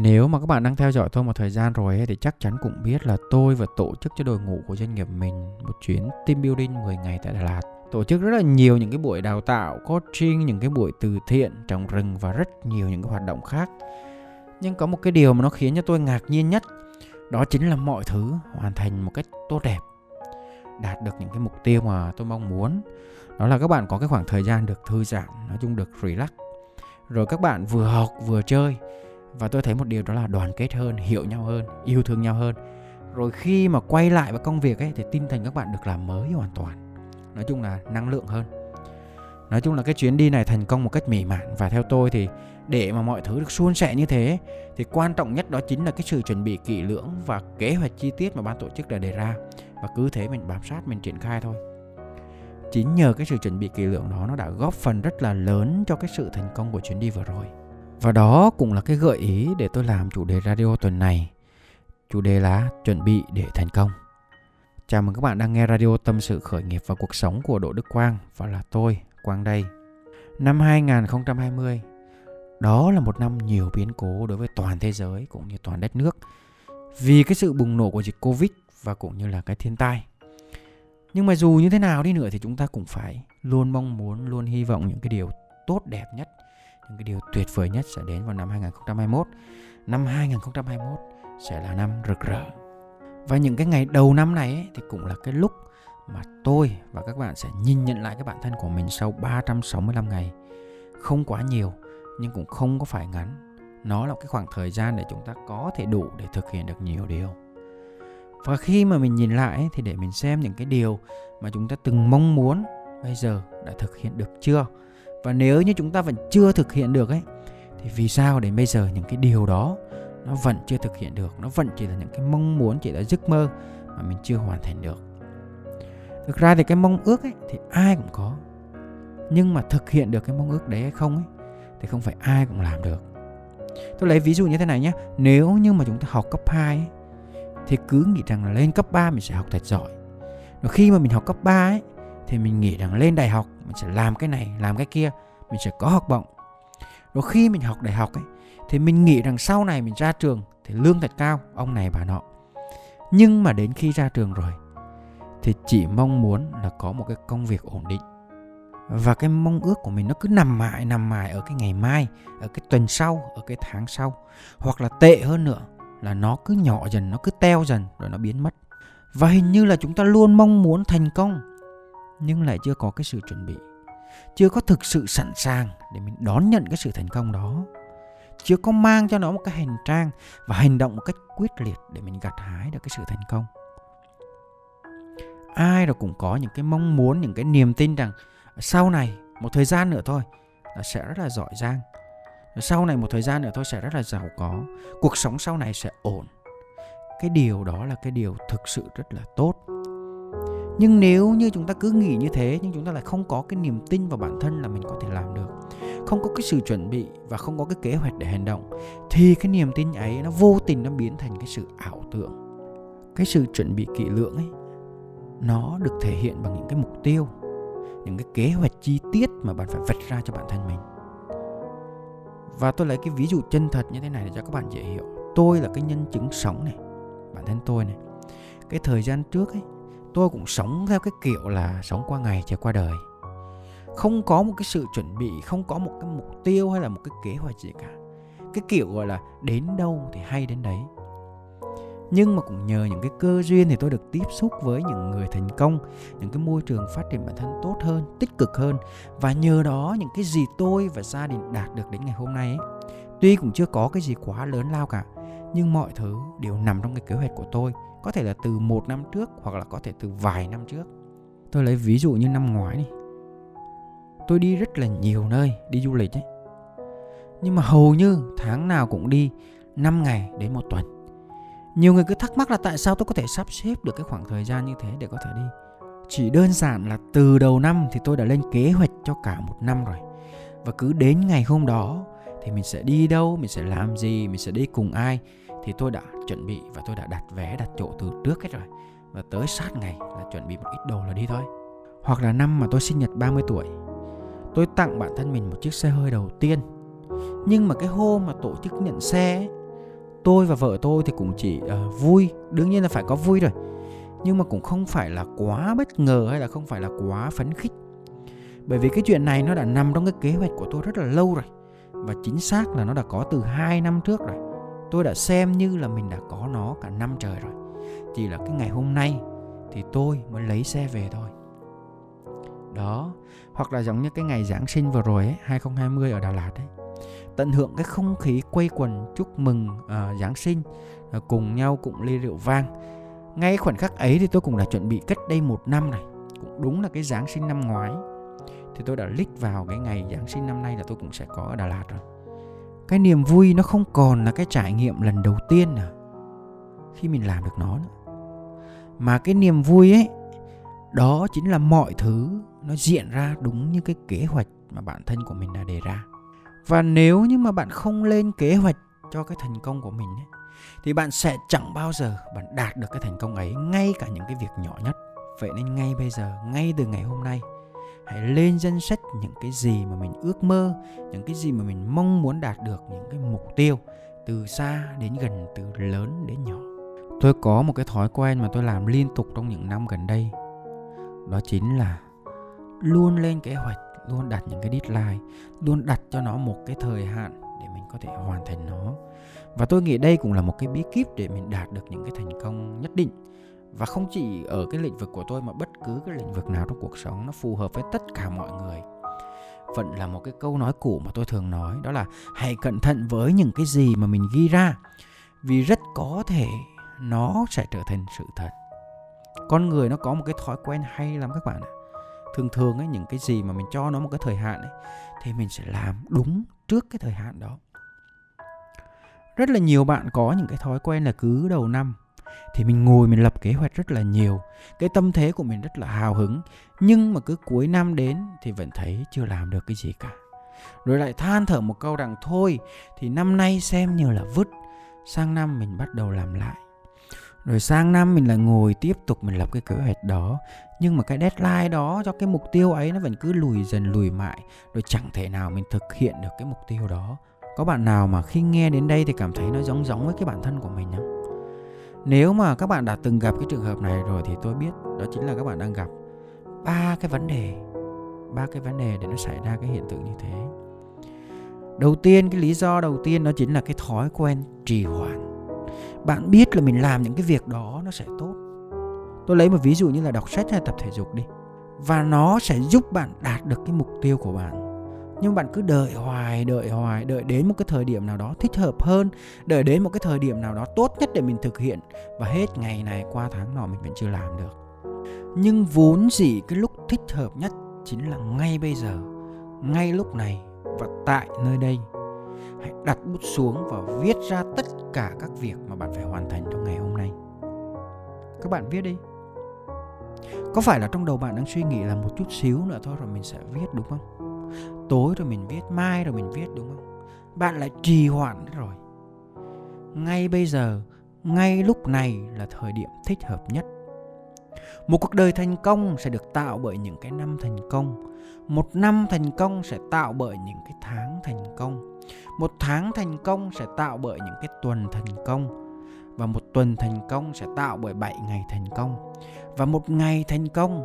Nếu mà các bạn đang theo dõi tôi một thời gian rồi ấy, thì chắc chắn cũng biết là tôi và tổ chức cho đội ngũ của doanh nghiệp mình một chuyến team building 10 ngày tại Đà Lạt. Tổ chức rất là nhiều những cái buổi đào tạo, coaching, những cái buổi từ thiện, trồng rừng và rất nhiều những cái hoạt động khác. Nhưng có một cái điều mà nó khiến cho tôi ngạc nhiên nhất đó chính là mọi thứ hoàn thành một cách tốt đẹp đạt được những cái mục tiêu mà tôi mong muốn đó là các bạn có cái khoảng thời gian được thư giãn nói chung được relax rồi các bạn vừa học vừa chơi và tôi thấy một điều đó là đoàn kết hơn, hiểu nhau hơn, yêu thương nhau hơn. Rồi khi mà quay lại với công việc ấy, thì tinh thần các bạn được làm mới hoàn toàn. Nói chung là năng lượng hơn. Nói chung là cái chuyến đi này thành công một cách mỹ mãn. Và theo tôi thì để mà mọi thứ được suôn sẻ như thế, thì quan trọng nhất đó chính là cái sự chuẩn bị kỹ lưỡng và kế hoạch chi tiết mà ban tổ chức đã đề ra. Và cứ thế mình bám sát, mình triển khai thôi. Chính nhờ cái sự chuẩn bị kỹ lưỡng đó, nó đã góp phần rất là lớn cho cái sự thành công của chuyến đi vừa rồi và đó cũng là cái gợi ý để tôi làm chủ đề radio tuần này. Chủ đề là chuẩn bị để thành công. Chào mừng các bạn đang nghe radio tâm sự khởi nghiệp và cuộc sống của Đỗ Đức Quang và là tôi Quang đây. Năm 2020 đó là một năm nhiều biến cố đối với toàn thế giới cũng như toàn đất nước. Vì cái sự bùng nổ của dịch Covid và cũng như là cái thiên tai. Nhưng mà dù như thế nào đi nữa thì chúng ta cũng phải luôn mong muốn, luôn hy vọng những cái điều tốt đẹp nhất, những cái điều tuyệt vời nhất sẽ đến vào năm 2021. Năm 2021 sẽ là năm rực rỡ. Và những cái ngày đầu năm này ấy, thì cũng là cái lúc mà tôi và các bạn sẽ nhìn nhận lại cái bản thân của mình sau 365 ngày. Không quá nhiều nhưng cũng không có phải ngắn. Nó là cái khoảng thời gian để chúng ta có thể đủ để thực hiện được nhiều điều. Và khi mà mình nhìn lại thì để mình xem những cái điều mà chúng ta từng mong muốn bây giờ đã thực hiện được chưa. Và nếu như chúng ta vẫn chưa thực hiện được ấy thì vì sao đến bây giờ những cái điều đó nó vẫn chưa thực hiện được, nó vẫn chỉ là những cái mong muốn, chỉ là giấc mơ mà mình chưa hoàn thành được. Thực ra thì cái mong ước ấy thì ai cũng có. Nhưng mà thực hiện được cái mong ước đấy hay không ấy thì không phải ai cũng làm được tôi lấy ví dụ như thế này nhé nếu như mà chúng ta học cấp 2 ấy, thì cứ nghĩ rằng là lên cấp 3 mình sẽ học thật giỏi rồi khi mà mình học cấp 3 ấy thì mình nghĩ rằng lên đại học mình sẽ làm cái này, làm cái kia, mình sẽ có học bổng. Rồi khi mình học đại học ấy, thì mình nghĩ rằng sau này mình ra trường thì lương thật cao, ông này bà nọ. Nhưng mà đến khi ra trường rồi, thì chỉ mong muốn là có một cái công việc ổn định. Và cái mong ước của mình nó cứ nằm mãi nằm mãi ở cái ngày mai, ở cái tuần sau, ở cái tháng sau. Hoặc là tệ hơn nữa là nó cứ nhỏ dần, nó cứ teo dần rồi nó biến mất. Và hình như là chúng ta luôn mong muốn thành công nhưng lại chưa có cái sự chuẩn bị, chưa có thực sự sẵn sàng để mình đón nhận cái sự thành công đó, chưa có mang cho nó một cái hành trang và hành động một cách quyết liệt để mình gặt hái được cái sự thành công. Ai rồi cũng có những cái mong muốn, những cái niềm tin rằng sau này một thời gian nữa thôi sẽ rất là giỏi giang, sau này một thời gian nữa thôi sẽ rất là giàu có, cuộc sống sau này sẽ ổn. Cái điều đó là cái điều thực sự rất là tốt nhưng nếu như chúng ta cứ nghĩ như thế, nhưng chúng ta lại không có cái niềm tin vào bản thân là mình có thể làm được, không có cái sự chuẩn bị và không có cái kế hoạch để hành động, thì cái niềm tin ấy nó vô tình nó biến thành cái sự ảo tưởng. Cái sự chuẩn bị kỹ lưỡng ấy, nó được thể hiện bằng những cái mục tiêu, những cái kế hoạch chi tiết mà bạn phải vạch ra cho bản thân mình. Và tôi lấy cái ví dụ chân thật như thế này để cho các bạn dễ hiểu. Tôi là cái nhân chứng sống này, bản thân tôi này. Cái thời gian trước ấy tôi cũng sống theo cái kiểu là sống qua ngày chờ qua đời. Không có một cái sự chuẩn bị không có một cái mục tiêu hay là một cái kế hoạch gì cả. Cái kiểu gọi là đến đâu thì hay đến đấy. Nhưng mà cũng nhờ những cái cơ duyên thì tôi được tiếp xúc với những người thành công những cái môi trường phát triển bản thân tốt hơn tích cực hơn. Và nhờ đó những cái gì tôi và gia đình đạt được đến ngày hôm nay ấy, tuy cũng chưa có cái gì quá lớn lao cả nhưng mọi thứ đều nằm trong cái kế hoạch của tôi. Có thể là từ một năm trước hoặc là có thể từ vài năm trước. Tôi lấy ví dụ như năm ngoái này. Tôi đi rất là nhiều nơi đi du lịch ấy. Nhưng mà hầu như tháng nào cũng đi 5 ngày đến một tuần. Nhiều người cứ thắc mắc là tại sao tôi có thể sắp xếp được cái khoảng thời gian như thế để có thể đi. Chỉ đơn giản là từ đầu năm thì tôi đã lên kế hoạch cho cả một năm rồi. Và cứ đến ngày hôm đó thì mình sẽ đi đâu mình sẽ làm gì mình sẽ đi cùng ai. Thì tôi đã chuẩn bị và tôi đã đặt vé đặt chỗ từ trước hết rồi. Và tới sát ngày là chuẩn bị một ít đồ là đi thôi. Hoặc là năm mà tôi sinh nhật 30 tuổi tôi tặng bản thân mình một chiếc xe hơi đầu tiên. Nhưng mà cái hôm mà tổ chức nhận xe ấy, tôi và vợ tôi thì cũng chỉ uh, vui. Đương nhiên là phải có vui rồi. Nhưng mà cũng không phải là quá bất ngờ hay là không phải là quá phấn khích. Bởi vì cái chuyện này nó đã nằm trong cái kế hoạch của tôi rất là lâu rồi và chính xác là nó đã có từ 2 năm trước rồi. Tôi đã xem như là mình đã có nó cả năm trời rồi. Chỉ là cái ngày hôm nay thì tôi mới lấy xe về thôi. Đó hoặc là giống như cái ngày Giáng sinh vừa rồi ấy, 2020 ở Đà Lạt ấy. Tận hưởng cái không khí quây quần chúc mừng uh, Giáng sinh uh, cùng nhau cũng ly rượu vang. Ngay khoảnh khắc ấy thì tôi cũng đã chuẩn bị cách đây một năm này. Cũng đúng là cái Giáng sinh năm ngoái thì tôi đã lít vào cái ngày Giáng sinh năm nay là tôi cũng sẽ có ở Đà Lạt rồi. Cái niềm vui nó không còn là cái trải nghiệm lần đầu tiên à khi mình làm được nó nữa. Mà cái niềm vui ấy đó chính là mọi thứ nó diễn ra đúng như cái kế hoạch mà bản thân của mình đã đề ra. Và nếu như mà bạn không lên kế hoạch cho cái thành công của mình ấy, thì bạn sẽ chẳng bao giờ bạn đạt được cái thành công ấy ngay cả những cái việc nhỏ nhất. Vậy nên ngay bây giờ ngay từ ngày hôm nay hãy lên danh sách những cái gì mà mình ước mơ, những cái gì mà mình mong muốn đạt được, những cái mục tiêu từ xa đến gần, từ lớn đến nhỏ. Tôi có một cái thói quen mà tôi làm liên tục trong những năm gần đây. Đó chính là luôn lên kế hoạch, luôn đặt những cái deadline, luôn đặt cho nó một cái thời hạn để mình có thể hoàn thành nó. Và tôi nghĩ đây cũng là một cái bí kíp để mình đạt được những cái thành công nhất định và không chỉ ở cái lĩnh vực của tôi mà bất cứ cái lĩnh vực nào trong cuộc sống nó phù hợp với tất cả mọi người. Vẫn là một cái câu nói cũ mà tôi thường nói, đó là hãy cẩn thận với những cái gì mà mình ghi ra, vì rất có thể nó sẽ trở thành sự thật. Con người nó có một cái thói quen hay lắm các bạn ạ. Thường thường ấy, những cái gì mà mình cho nó một cái thời hạn ấy, thì mình sẽ làm đúng trước cái thời hạn đó. Rất là nhiều bạn có những cái thói quen là cứ đầu năm thì mình ngồi mình lập kế hoạch rất là nhiều, cái tâm thế của mình rất là hào hứng. Nhưng mà cứ cuối năm đến thì vẫn thấy chưa làm được cái gì cả. Rồi lại than thở một câu rằng, thôi, thì năm nay xem như là vứt, sang năm mình bắt đầu làm lại. Rồi sang năm mình lại ngồi tiếp tục mình lập cái kế hoạch đó. Nhưng mà cái deadline đó cho cái mục tiêu ấy nó vẫn cứ lùi dần lùi mãi, rồi chẳng thể nào mình thực hiện được cái mục tiêu đó. Có bạn nào mà khi nghe đến đây thì cảm thấy nó giống giống với cái bản thân của mình không? Nếu mà các bạn đã từng gặp cái trường hợp này rồi thì tôi biết đó chính là các bạn đang gặp ba cái vấn đề, ba cái vấn đề để nó xảy ra cái hiện tượng như thế. Đầu tiên, cái lý do đầu tiên đó chính là cái thói quen trì hoãn. Bạn biết là mình làm những cái việc đó nó sẽ tốt. Tôi lấy một ví dụ như là đọc sách hay tập thể dục đi. Và nó sẽ giúp bạn đạt được cái mục tiêu của bạn nhưng bạn cứ đợi hoài đợi hoài, đợi đến một cái thời điểm nào đó thích hợp hơn, đợi đến một cái thời điểm nào đó tốt nhất để mình thực hiện. Và hết ngày này qua tháng nọ mình vẫn chưa làm được. Nhưng vốn dĩ cái lúc thích hợp nhất chính là ngay bây giờ, ngay lúc này và tại nơi đây. Hãy đặt bút xuống và viết ra tất cả các việc mà bạn phải hoàn thành trong ngày hôm nay. Các bạn viết đi. Có phải là trong đầu bạn đang suy nghĩ là một chút xíu nữa thôi rồi mình sẽ viết, đúng không? Tối rồi mình viết, mai rồi mình viết, đúng không? Bạn lại trì hoãn rồi. Ngay bây giờ, ngay lúc này là thời điểm thích hợp nhất. Một cuộc đời thành công sẽ được tạo bởi những cái năm thành công. Một năm thành công sẽ tạo bởi những cái tháng thành công. Một tháng thành công sẽ tạo bởi những cái tuần thành công. Và một tuần thành công sẽ tạo bởi 7 ngày thành công. Và một ngày thành công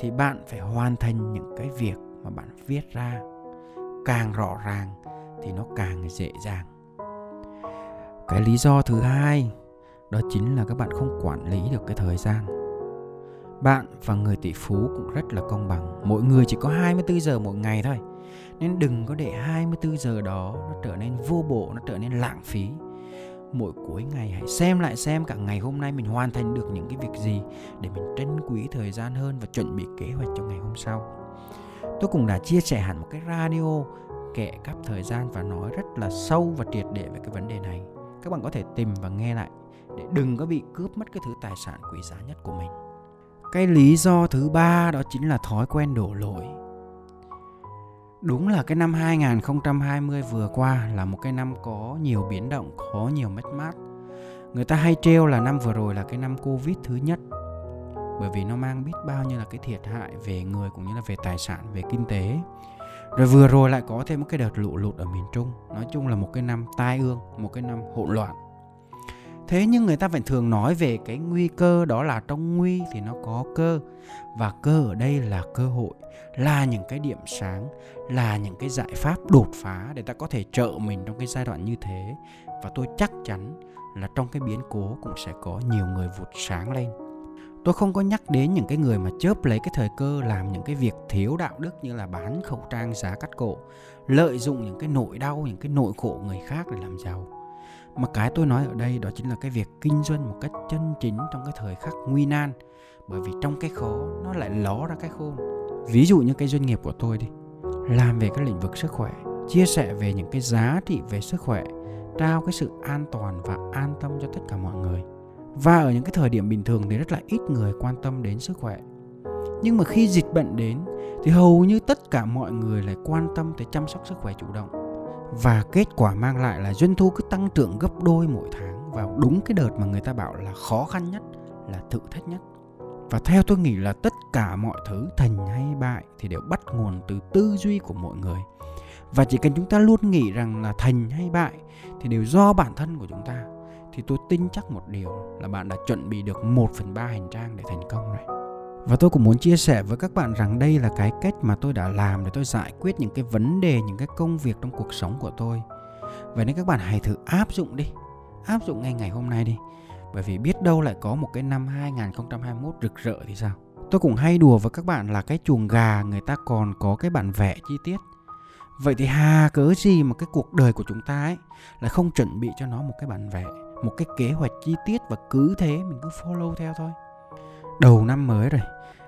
thì bạn phải hoàn thành những cái việc mà bạn viết ra càng rõ ràng thì nó càng dễ dàng. Cái lý do thứ hai đó chính là các bạn không quản lý được cái thời gian. Bạn và người tỷ phú cũng rất là công bằng. Mỗi người chỉ có 24 giờ một ngày thôi. Nên đừng có để 24 giờ đó nó trở nên vô bổ, nó trở nên lãng phí. Mỗi cuối ngày hãy xem lại xem cả ngày hôm nay mình hoàn thành được những cái việc gì để mình trân quý thời gian hơn và chuẩn bị kế hoạch cho ngày hôm sau tôi cũng đã chia sẻ hẳn một cái radio kệ cắp thời gian và nói rất là sâu và triệt để về cái vấn đề này các bạn có thể tìm và nghe lại để đừng có bị cướp mất cái thứ tài sản quý giá nhất của mình cái lý do thứ ba đó chính là thói quen đổ lỗi Đúng là cái năm 2020 vừa qua là một cái năm có nhiều biến động, có nhiều mất mát. Người ta hay trêu là năm vừa rồi là cái năm Covid thứ nhất. Bởi vì nó mang biết bao nhiêu là cái thiệt hại về người cũng như là về tài sản, về kinh tế. Rồi vừa rồi lại có thêm một cái đợt lụ lụt ở miền Trung. Nói chung là một cái năm tai ương, một cái năm hỗn loạn. thế nhưng người ta vẫn thường nói về cái nguy cơ đó là trong nguy thì nó có cơ và cơ ở đây là cơ hội là những cái điểm sáng là những cái giải pháp đột phá để ta có thể trợ mình trong cái giai đoạn như thế và tôi chắc chắn là trong cái biến cố cũng sẽ có nhiều người vụt sáng lên tôi không có nhắc đến những cái người mà chớp lấy cái thời cơ làm những cái việc thiếu đạo đức như là bán khẩu trang, giá cắt cổ, lợi dụng những cái nỗi đau, những cái nỗi khổ người khác để làm giàu. Mà cái tôi nói ở đây đó chính là cái việc kinh doanh một cách chân chính trong cái thời khắc nguy nan. Bởi vì trong cái khó, nó lại ló ra cái khôn. Ví dụ như cái doanh nghiệp của tôi đi, làm về các lĩnh vực sức khỏe, chia sẻ về những cái giá trị về sức khỏe, trao cái sự an toàn và an tâm cho tất cả mọi người và ở những cái thời điểm bình thường thì rất là ít người quan tâm đến sức khỏe. Nhưng mà khi dịch bệnh đến thì hầu như tất cả mọi người lại quan tâm tới chăm sóc sức khỏe chủ động. Và kết quả mang lại là doanh thu cứ tăng trưởng gấp đôi mỗi tháng vào đúng cái đợt mà người ta bảo là khó khăn nhất, là thử thách nhất. Và theo tôi nghĩ là tất cả mọi thứ, thành hay bại, thì đều bắt nguồn từ tư duy của mọi người. Và chỉ cần chúng ta luôn nghĩ rằng là thành hay bại thì đều do bản thân của chúng ta thì tôi tin chắc một điều là bạn đã chuẩn bị được 1 phần ba hành trang để thành công rồi. Và tôi cũng muốn chia sẻ với các bạn rằng đây là cái cách mà tôi đã làm để tôi giải quyết những cái vấn đề, những cái công việc trong cuộc sống của tôi. Vậy nên các bạn hãy thử áp dụng đi. Áp dụng ngay ngày hôm nay đi. Bởi vì biết đâu lại có một cái năm 2021 rực rỡ thì sao? Tôi cũng hay đùa với các bạn là cái chuồng gà người ta còn có cái bản vẽ chi tiết. Vậy thì hà cớ gì mà cái cuộc đời của chúng ta ấy là không chuẩn bị cho nó một cái bản vẽ, một cái kế hoạch chi tiết và cứ thế mình cứ follow theo thôi. Đầu năm mới rồi,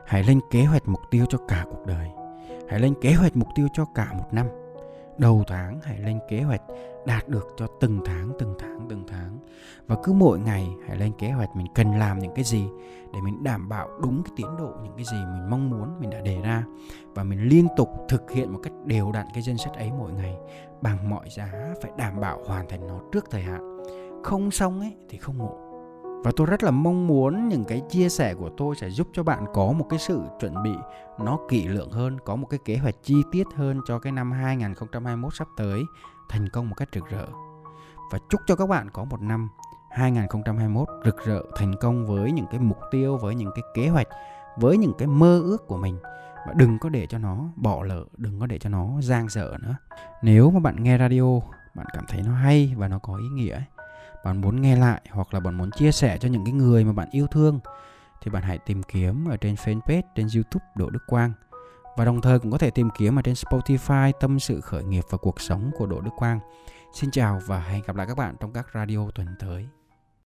hãy lên kế hoạch mục tiêu cho cả cuộc đời. Hãy lên kế hoạch mục tiêu cho cả một năm đầu tháng hãy lên kế hoạch đạt được cho từng tháng từng tháng từng tháng và cứ mỗi ngày hãy lên kế hoạch mình cần làm những cái gì để mình đảm bảo đúng cái tiến độ những cái gì mình mong muốn mình đã đề ra và mình liên tục thực hiện một cách đều đặn cái danh sách ấy mỗi ngày bằng mọi giá phải đảm bảo hoàn thành nó trước thời hạn không xong ấy thì không ngộ và tôi rất là mong muốn những cái chia sẻ của tôi sẽ giúp cho bạn có một cái sự chuẩn bị nó kỹ lưỡng hơn, có một cái kế hoạch chi tiết hơn cho cái năm 2021 sắp tới thành công một cách rực rỡ. Và chúc cho các bạn có một năm 2021 rực rỡ thành công với những cái mục tiêu, với những cái kế hoạch, với những cái mơ ước của mình và đừng có để cho nó bỏ lỡ, đừng có để cho nó giang dở nữa. Nếu mà bạn nghe radio, bạn cảm thấy nó hay và nó có ý nghĩa ấy, bạn muốn nghe lại hoặc là bạn muốn chia sẻ cho những cái người mà bạn yêu thương, thì bạn hãy tìm kiếm ở trên fanpage, trên youtube Đỗ Đức Quang và đồng thời cũng có thể tìm kiếm ở trên Spotify, tâm sự khởi nghiệp và cuộc sống của Đỗ Đức Quang. Xin chào và hẹn gặp lại các bạn trong các radio tuần tới.